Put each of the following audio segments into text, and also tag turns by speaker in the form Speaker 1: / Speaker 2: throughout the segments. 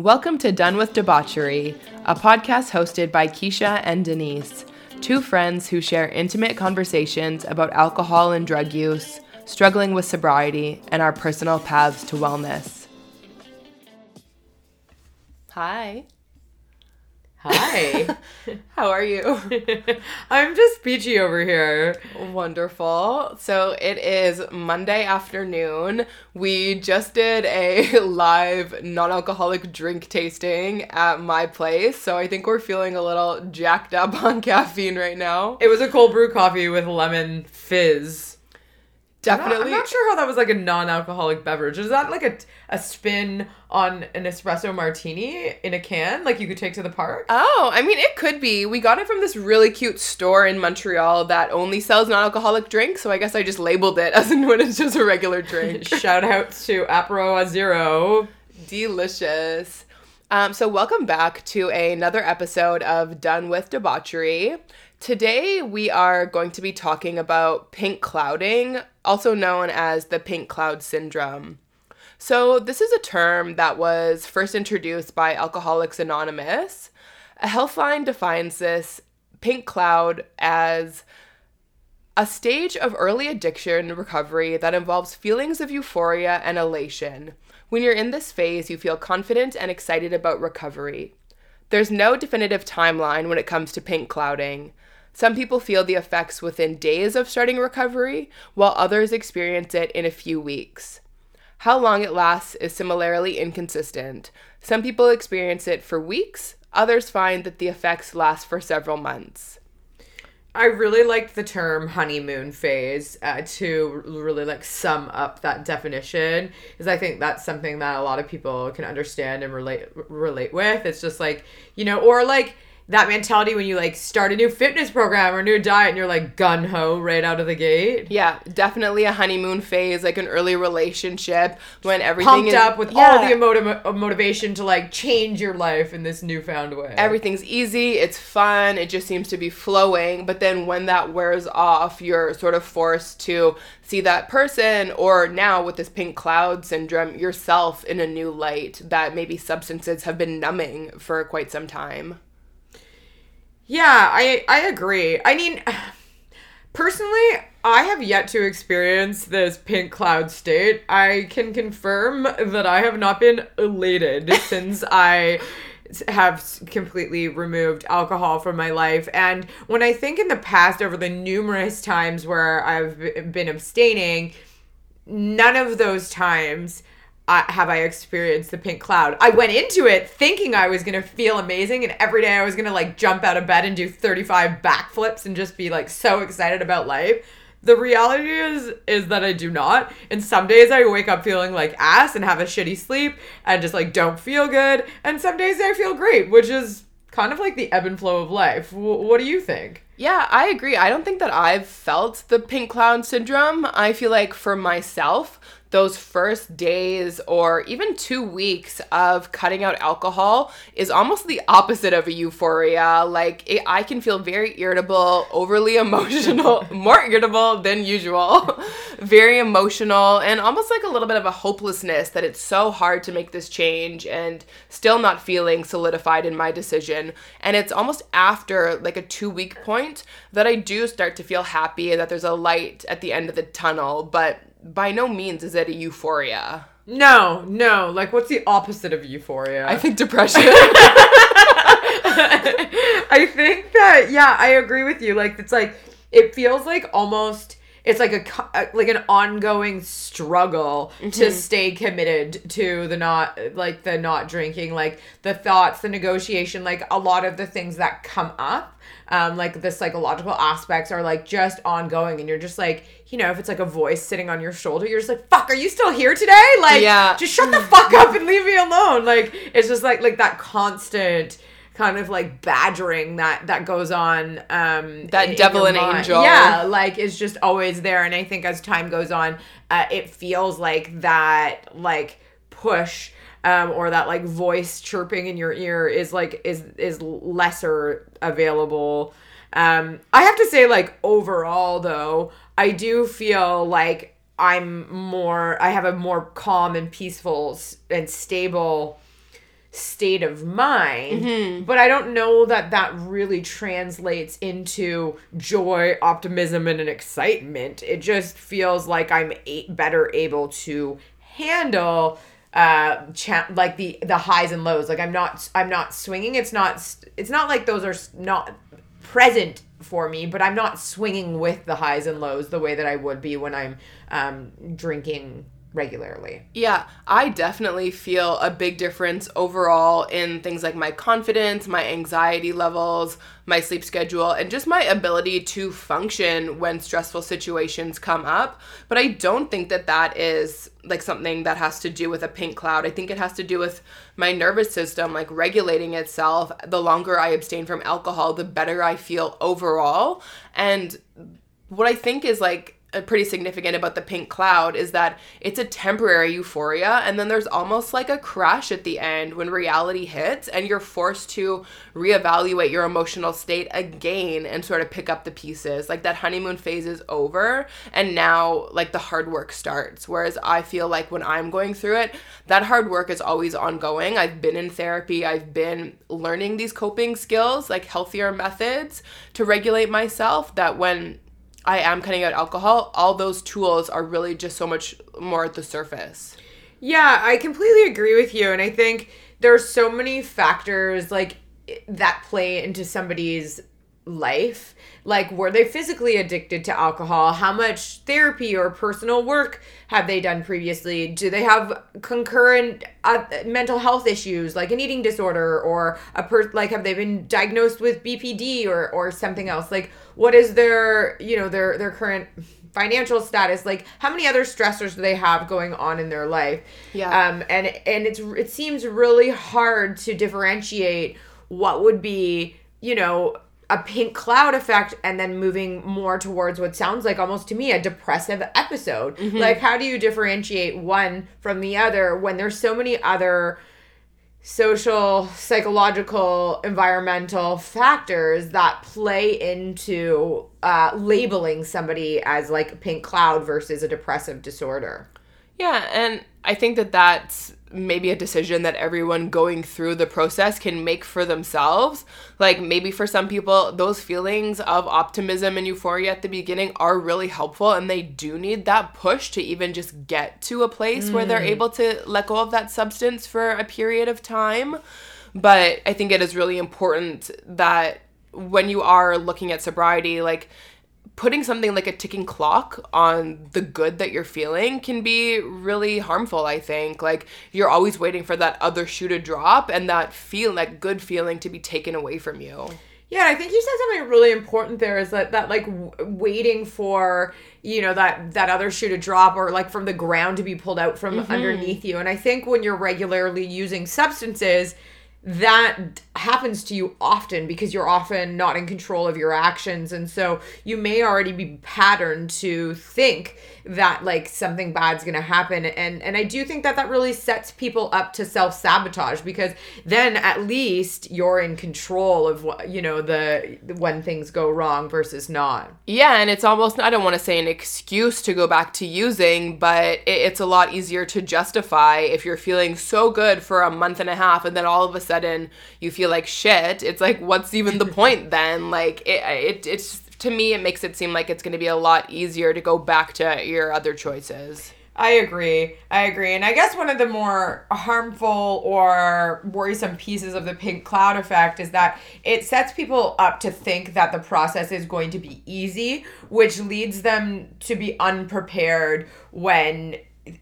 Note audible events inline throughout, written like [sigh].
Speaker 1: Welcome to Done with Debauchery, a podcast hosted by Keisha and Dennise, two friends who share intimate conversations about alcohol and drug use, struggling with sobriety, and our personal paths to wellness. Hi.
Speaker 2: Hi. [laughs]
Speaker 1: How are you? [laughs]
Speaker 2: I'm just peachy over here.
Speaker 1: Wonderful. So it is Monday afternoon. We just did a [laughs] live non alcoholic drink tasting at my place. So I think we're feeling a little jacked up on caffeine right now.
Speaker 2: It was a cold brew coffee with lemon fizz.
Speaker 1: Definitely.
Speaker 2: I'm not, sure how that was like a non-alcoholic beverage. Is that like a, a spin on an espresso martini in a can, like you could take to the park?
Speaker 1: Oh, I mean, it could be. We got it from this really cute store in Montreal that only sells non-alcoholic drinks. So I guess I just labeled it [laughs] as when it's just a regular drink. [laughs]
Speaker 2: Shout out to Apéro Zero.
Speaker 1: Delicious. Um, so welcome back to another episode of Done with Debauchery. Today, we are going to be talking about pink clouding, also known as the pink cloud syndrome. So, this is a term that was first introduced by Alcoholics Anonymous. A Healthline defines this pink cloud as a stage of early addiction recovery that involves feelings of euphoria and elation. When you're in this phase, you feel confident and excited about recovery. There's no definitive timeline when it comes to pink clouding. Some people feel the effects within days of starting recovery, while others experience it in a few weeks. How long it lasts is similarly inconsistent. Some people experience it for weeks, others find that the effects last for several months.
Speaker 2: I really liked the term honeymoon phase uh, to really like sum up that definition because I think that's something that a lot of people can understand and relate relate with. It's just like you know, or like that mentality when you like start a new fitness program or new diet and you're like gun ho right out of the gate.
Speaker 1: Yeah, definitely a honeymoon phase, like an early relationship when everything
Speaker 2: Pumped
Speaker 1: is
Speaker 2: up with
Speaker 1: yeah,
Speaker 2: all the motiv- uh, motivation to like change your life in this newfound way.
Speaker 1: everything's easy, it's fun, it just seems to be flowing. But then when that wears off, you're sort of forced to see that person, or now with this pink cloud syndrome, yourself in a new light that maybe substances have been numbing for quite some time.
Speaker 2: Yeah, I I agree. I mean, [sighs] personally, I have yet to experience this pink cloud state. I can confirm that I have not been elated [laughs] since I have completely removed alcohol from my life. And when I think in the past over the numerous times where I've been abstaining, none of those times uh, have I experienced the pink cloud. I went into it thinking I was gonna feel amazing, and every day I was gonna like jump out of bed and do 35 backflips and just be like so excited about life. The reality is is that I do not. And some days I wake up feeling like ass and have a shitty sleep and just like don't feel good. And some days I feel great, which is kind of like the ebb and flow of life. W- what do you think?
Speaker 1: Yeah, I agree. I don't think that I've felt the pink cloud syndrome. I feel like for myself, those first days or even two weeks of cutting out alcohol is almost the opposite of a euphoria. Like, it, I can feel very irritable, overly [laughs] emotional, more irritable than usual, [laughs] very emotional, and almost like a little bit of a hopelessness that it's so hard to make this change and still not feeling solidified in my decision. And it's almost after like a two week point that I do start to feel happy and that there's a light at the end of the tunnel. But by no means is it a euphoria.
Speaker 2: No, no. Like, what's the opposite of euphoria?
Speaker 1: I think depression. [laughs] [laughs]
Speaker 2: I think that yeah, I agree with you. Like it's like it feels like almost it's like a uh, like an ongoing struggle to stay committed to the not like the not drinking, like the thoughts, the negotiation, like a lot of the things that come up. Um, like the psychological aspects are like just ongoing, and you're just like, you know, if it's like a voice sitting on your shoulder, you're just like, "Fuck, are you still here today?" Like,
Speaker 1: Yeah.
Speaker 2: just shut the fuck up and leave me alone. Like, it's just like like that constant kind of like badgering that that goes on um
Speaker 1: That
Speaker 2: in- in
Speaker 1: devil
Speaker 2: your
Speaker 1: and angel.
Speaker 2: yeah like is just always there and i think as time goes on uh, it feels like that like push um, or that like voice chirping in your ear is like is is lesser available um i have to say like overall though i do feel like i'm more i have a more calm and peaceful and stable state of mind
Speaker 1: Mm-hmm.
Speaker 2: but i don't know that that really translates into joy optimism and an excitement. It just feels like i'm a- better able to handle uh cha- like the the highs and lows. Like i'm not i'm not swinging. It's not it's not like those are not present for me but i'm not swinging with the highs and lows the way that i would be when i'm um drinking regularly
Speaker 1: Yeah, I definitely feel a big difference overall in things like my confidence, my anxiety levels, my sleep schedule, and just my ability to function when stressful situations come up. But I don't think that that is like something that has to do with a pink cloud. I think it has to do with my nervous system like regulating itself. The longer I abstain from alcohol, the better I feel overall. And what I think is like Uh, pretty significant about the pink cloud is that it's a temporary euphoria and then there's almost like a crash at the end when reality hits and you're forced to reevaluate your emotional state again and sort of pick up the pieces. Like that honeymoon phase is over and now like the hard work starts. Whereas i feel like when i'm going through it that hard work is always ongoing. I've been in therapy. I've been learning these coping skills like healthier methods to regulate myself that when I am cutting out alcohol, all those tools are really just so much more at the surface.
Speaker 2: Yeah, I completely agree with you. And I think there's so many factors like that play into somebody's life. Like, were they physically addicted to alcohol? How much therapy or personal work have they done previously? Do they have concurrent uh, mental health issues like an eating disorder or a per like have they been diagnosed with BPD or or something else? Like, what is their you know their their current financial status? Like how many other stressors do they have going on in their life?
Speaker 1: Yeah.
Speaker 2: um and and it's it seems really hard to differentiate what would be you know a pink cloud effect and then moving more towards what sounds like almost to me a depressive episode. Like how do you differentiate one from the other when there's so many other social, psychological, environmental factors that play into uh, labeling somebody as like a pink cloud versus a depressive disorder.
Speaker 1: Yeah, and I think that that's maybe a decision that everyone going through the process can make for themselves. Like maybe for some people, those feelings of optimism and euphoria at the beginning are really helpful and they do need that push to even just get to a place where they're mm. able to let go of that substance for a period of time. But I think it is really important that when you are looking at sobriety, like putting something like a ticking clock on the good that you're feeling can be really harmful i think. Like you're always waiting for that other shoe to drop and that feel that good feeling to be taken away from you.
Speaker 2: Yeah, I think you said something really important there is that that like w- waiting for you know that that other shoe to drop or like from the ground to be pulled out from mm-hmm. underneath you. And I think when you're regularly using substances that happens to you often because you're often not in control of your actions. And so you may already be patterned to think that like something bad's going to happen. And and I do think that that really sets people up to self-sabotage because then at least you're in control of what you know the when things go wrong versus not.
Speaker 1: Yeah and it's almost i don't want to say an excuse to go back to using but it, it's a lot easier to justify if you're feeling so good for a month and a half and then all of a sudden you feel like shit it's like what's even the point then like it, it it's to me it makes it seem like it's going to be a lot easier to go back to your other choices
Speaker 2: I agree. I agree. And I guess one of the more harmful or worrisome pieces of the pink cloud effect is that it sets people up to think that the process is going to be easy, which leads them to be unprepared when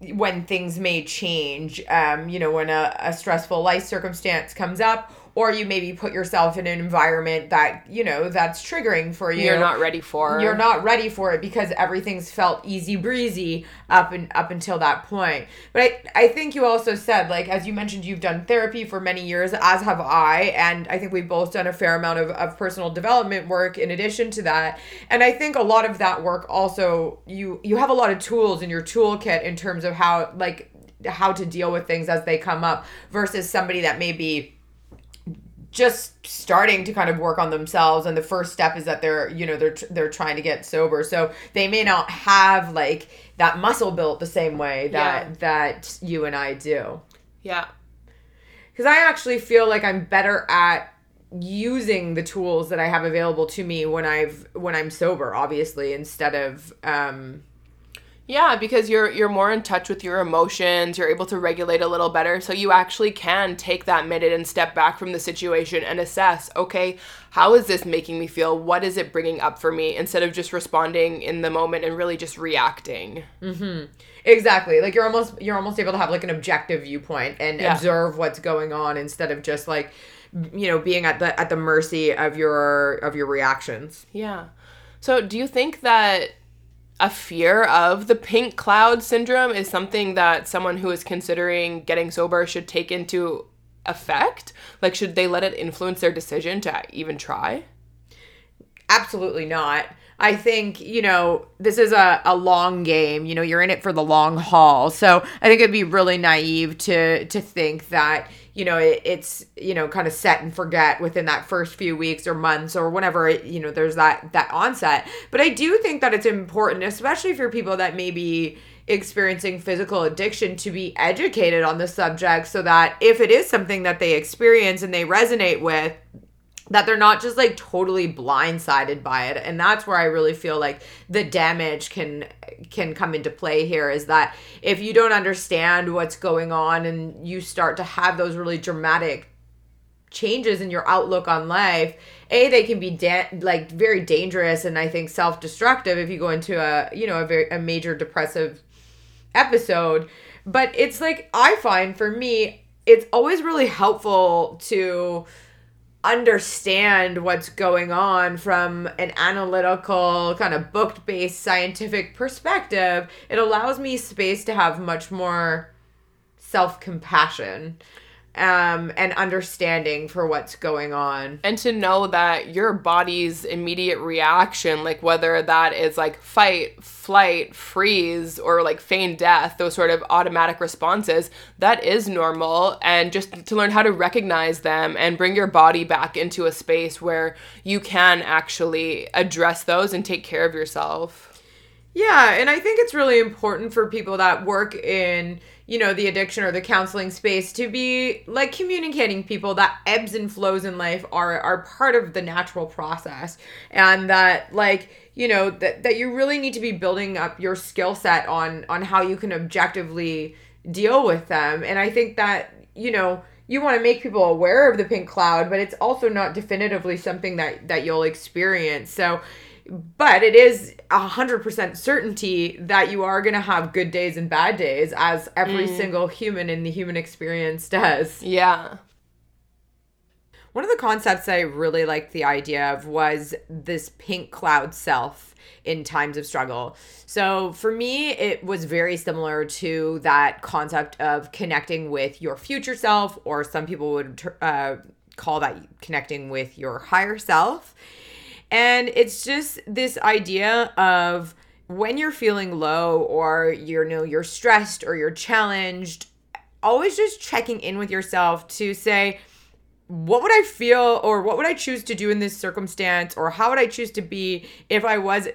Speaker 2: when things may change um you know when a, a stressful life circumstance comes up or you maybe put yourself in an environment that you know that's triggering for you.
Speaker 1: You're not ready for.
Speaker 2: You're not ready for it because everything's felt easy breezy up and up until that point. But I, I think you also said like as you mentioned you've done therapy for many years as have i and i think we've both done a fair amount of, of personal development work in addition to that. And i think a lot of that work also you you have a lot of tools in your toolkit in terms of how like how to deal with things as they come up versus somebody that may be just starting to kind of work on themselves and the first step is that they're you know they're they're trying to get sober. So they may not have like that muscle built the same way that
Speaker 1: Yeah.
Speaker 2: that you and I do.
Speaker 1: Yeah.
Speaker 2: Because I actually feel like I'm better at using the tools that I have available to me when I've when I'm sober, obviously, instead of um
Speaker 1: yeah, because you're you're more in touch with your emotions, you're able to regulate a little better, so you actually can take that minute and step back from the situation and assess, okay, how is this making me feel? What is it bringing up for me instead of just responding in the moment and really just reacting.
Speaker 2: Mhm. Exactly. Like you're almost you're almost able to have like an objective viewpoint and
Speaker 1: Yeah.
Speaker 2: observe what's going on instead of just like you know being at the at the mercy of your of your reactions.
Speaker 1: Yeah. So, do you think that a fear of the pink cloud syndrome is something that someone who is considering getting sober should take into effect? Like, should they let it influence their decision to even try?
Speaker 2: Absolutely not. I think, you know, this is a, a long game. You know, you're in it for the long haul. So I think it'd be really naive to to think that, you know, it, it's, you know, kind of set and forget within that first few weeks or months or whenever, it, you know, there's that that onset. But I do think that it's important, especially for people that may be experiencing physical addiction to be educated on the subject so that if it is something that they experience and they resonate with that they're not just like totally blindsided by it and that's where i really feel like the damage can can come into play here is that if you don't understand what's going on and you start to have those really dramatic changes in your outlook on life a they can be da- like very dangerous and i think self-destructive if you go into a you know a very a major depressive episode. But it's like i find for me it's always really helpful to understand what's going on from an analytical kind of book based scientific perspective it allows me space to have much more self compassion um and understanding for what's going on.
Speaker 1: And to know that your body's immediate reaction like whether that is like fight flight freeze or like feign death those sort of automatic responses that is normal. And just to learn how to recognize them and bring your body back into a space where you can actually address those and take care of yourself.
Speaker 2: Yeah, and I think it's really important for people that work in, you know, the addiction or the counseling space to be like communicating people that ebbs and flows in life are are part of the natural process and that like, you know, that that you really need to be building up your skill set on on how you can objectively deal with them. And I think that, you know, you want to make people aware of the pink cloud, but it's also not definitively something that that you'll experience. So but it is a hundred percent certainty that you are gonna have good days and bad days, as every single human in the human experience does.
Speaker 1: yeah
Speaker 2: One of the concepts I really liked the idea of was this pink cloud self in times of struggle. So for me, it was very similar to that concept of connecting with your future self, or some people would uh, call that connecting with your higher self. And it's just this idea of when you're feeling low or you know you're stressed or you're challenged, always just checking in with yourself to say what would I feel or what would I choose to do in this circumstance or how would I choose to be if I was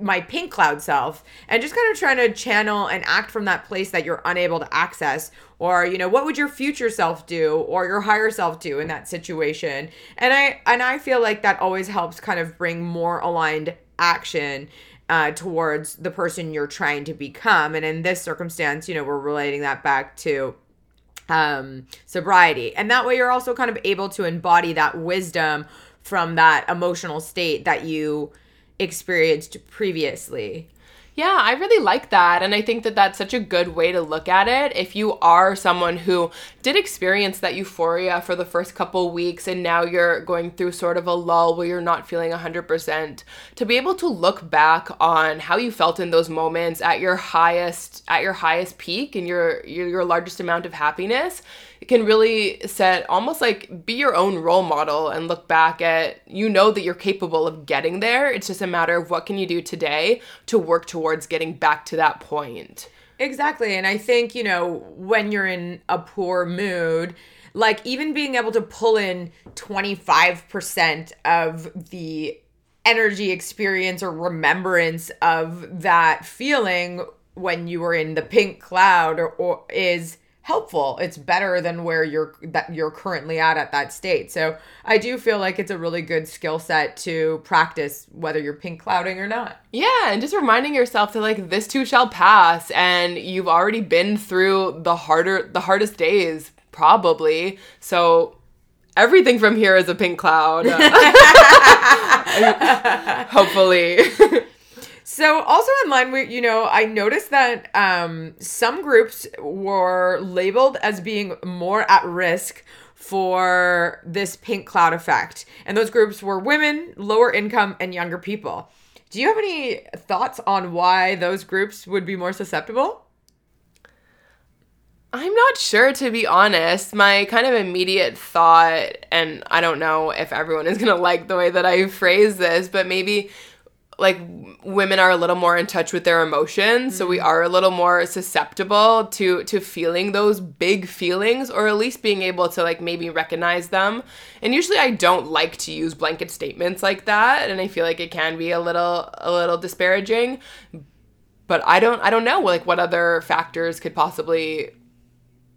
Speaker 2: my pink cloud self and just kind of trying to channel and act from that place that you're unable to access or you know what would your future self do or your higher self do in that situation and i and i feel like that always helps kind of bring more aligned action uh, towards the person you're trying to become and in this circumstance you know we're relating that back to um, sobriety. And that way you're also kind of able to embody that wisdom from that emotional state that you experienced previously.
Speaker 1: Yeah, I really like that. And I think that that's such a good way to look at it. If you are someone who did experience that euphoria for the first couple weeks and now you're going through sort of a lull where you're not feeling 100%, to be able to look back on how you felt in those moments at your highest at your highest peak and your your, your largest amount of happiness, it can really set almost like be your own role model and look back at you know that you're capable of getting there. It's just a matter of what can you do today to work towards getting back to that point.
Speaker 2: Exactly. And I think, you know, when you're in a poor mood, like even being able to pull in 25% of the energy experience or remembrance of that feeling when you were in the pink cloud or, or is helpful. It's better than where you're that you're currently at at that state. So I do feel like it's a really good skill set to practice whether you're pink clouding or not.
Speaker 1: Yeah, and just reminding yourself that like this too shall pass and you've already been through the harder the hardest days probably. So everything from here is a pink cloud. [laughs] [laughs] Hopefully. [laughs]
Speaker 2: So also in line with you know, I noticed that um, some groups were labeled as being more at risk for this pink cloud effect, and those groups were women, lower income, and younger people. Do you have any thoughts on why those groups would be more susceptible?
Speaker 1: I'm not sure to be honest. My kind of immediate thought, and I don't know if everyone is gonna [laughs] like the way that I phrase this, but maybe like women are a little more in touch with their emotions so we
Speaker 2: Mm-hmm.
Speaker 1: are a little more susceptible to to feeling those big feelings or at least being able to like maybe recognize them and usually i don't like to use blanket statements like that and i feel like it can be a little a little disparaging but i don't i don't know like what other factors could possibly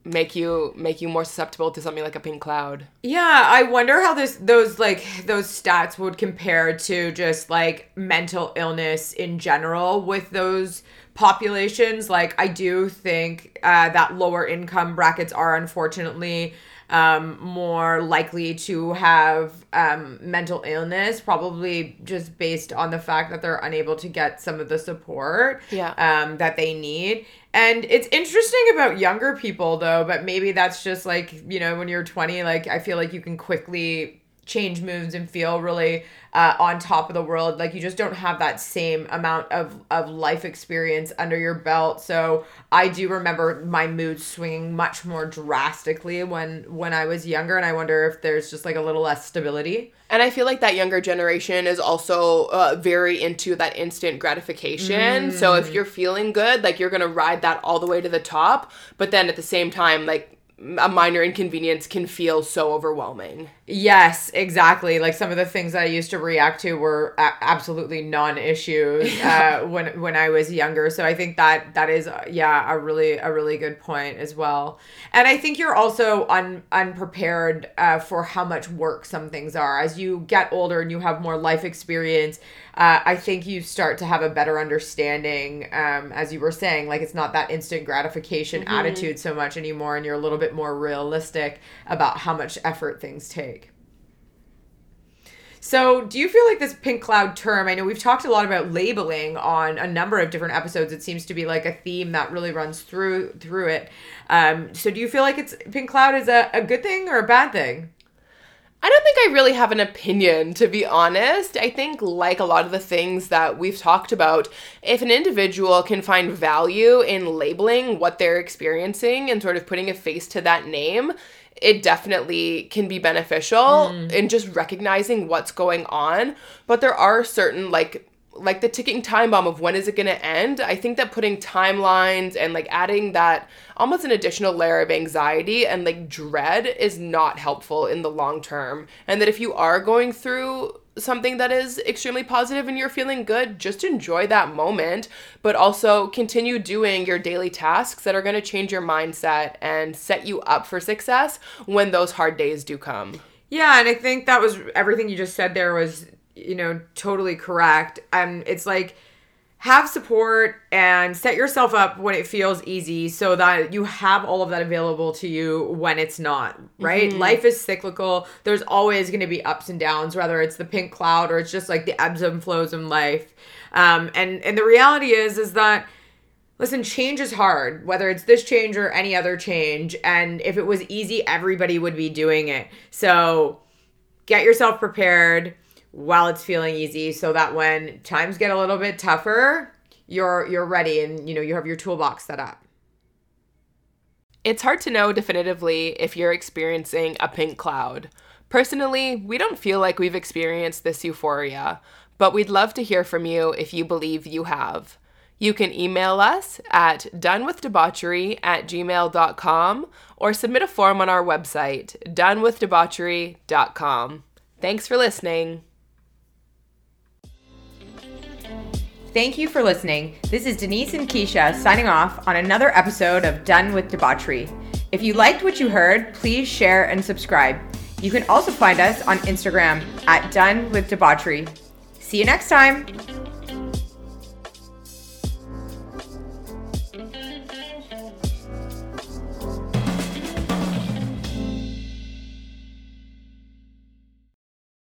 Speaker 1: make you make you more susceptible to something like a pink cloud
Speaker 2: Yeah, I wonder how this those like those stats would compare to just like mental illness in general with those populations. Like I do think uh, that lower income brackets are unfortunately um, more likely to have um, mental illness, probably just based on the fact that they're unable to get some of the support
Speaker 1: Yeah.
Speaker 2: um, that they need. And it's interesting about younger people though, but maybe that's just like, you know, when you're 20, like I feel like you can quickly change moods and feel really uh, on top of the world like you just don't have that same amount of of life experience under your belt so i do remember my mood swinging much more drastically when when i was younger and i wonder if there's just like a little less stability
Speaker 1: And I feel like that younger generation is also uh, very into that instant gratification. So if you're feeling good, like you're gonna ride that all the way to the top. But then at the same time, like a minor inconvenience can feel so overwhelming.
Speaker 2: Yes, exactly. Like some of the things that I used to react to were a- absolutely non-issues [laughs] uh, when when I was younger. So I think that that is uh, yeah a really a really good point as well. And I think you're also un, unprepared uh, for how much work some things are as you get older and you have more life experience. Uh, I think you start to have a better understanding, um, as you were saying, like it's not that instant gratification attitude so much anymore, and you're a little bit more realistic about how much effort things take. So, do you feel like this pink cloud term? I know we've talked a lot about labeling on a number of different episodes. It seems to be like a theme that really runs through through it. Um, so, do you feel like it's pink cloud is a, a good thing or a bad thing?
Speaker 1: I don't think I really have an opinion, to be honest. I think, like a lot of the things that we've talked about, if an individual can find value in labeling what they're experiencing and sort of putting a face to that name, it definitely can be beneficial mm. in just recognizing what's going on. But there are certain, like, like the ticking time bomb of when is it going to end? I think that putting timelines and like adding that almost an additional layer of anxiety and like dread is not helpful in the long term. And that if you are going through something that is extremely positive and you're feeling good just enjoy that moment but also continue doing your daily tasks that are going to change your mindset and set you up for success when those hard days do come.
Speaker 2: Yeah, and I think that was everything you just said there was, you know, totally correct. Um it's like have support and set yourself up when it feels easy so that you have all of that available to you when it's not, right? Life is cyclical. There's always going to be ups and downs whether it's the pink cloud or it's just like the ebbs and flows in life. Um and and the reality is is that Listen, change is hard, whether it's this change or any other change. And if it was easy, everybody would be doing it. So get yourself prepared while it's feeling easy so that when times get a little bit tougher, you're you're ready and you know you have your toolbox set up.
Speaker 1: It's hard to know definitively if you're experiencing a pink cloud. Personally, we don't feel like we've experienced this euphoria, but we'd love to hear from you if you believe you have. You can email us at donewithdebauchery at gmail.com or submit a form on our website, donewithdebauchery.com. Thanks for listening.
Speaker 2: Thank you for listening. This is Dennise and Keisha signing off on another episode of Done with Debauchery. If you liked what you heard, please share and subscribe. You can also find us on Instagram at Done with Debauchery. See you next time.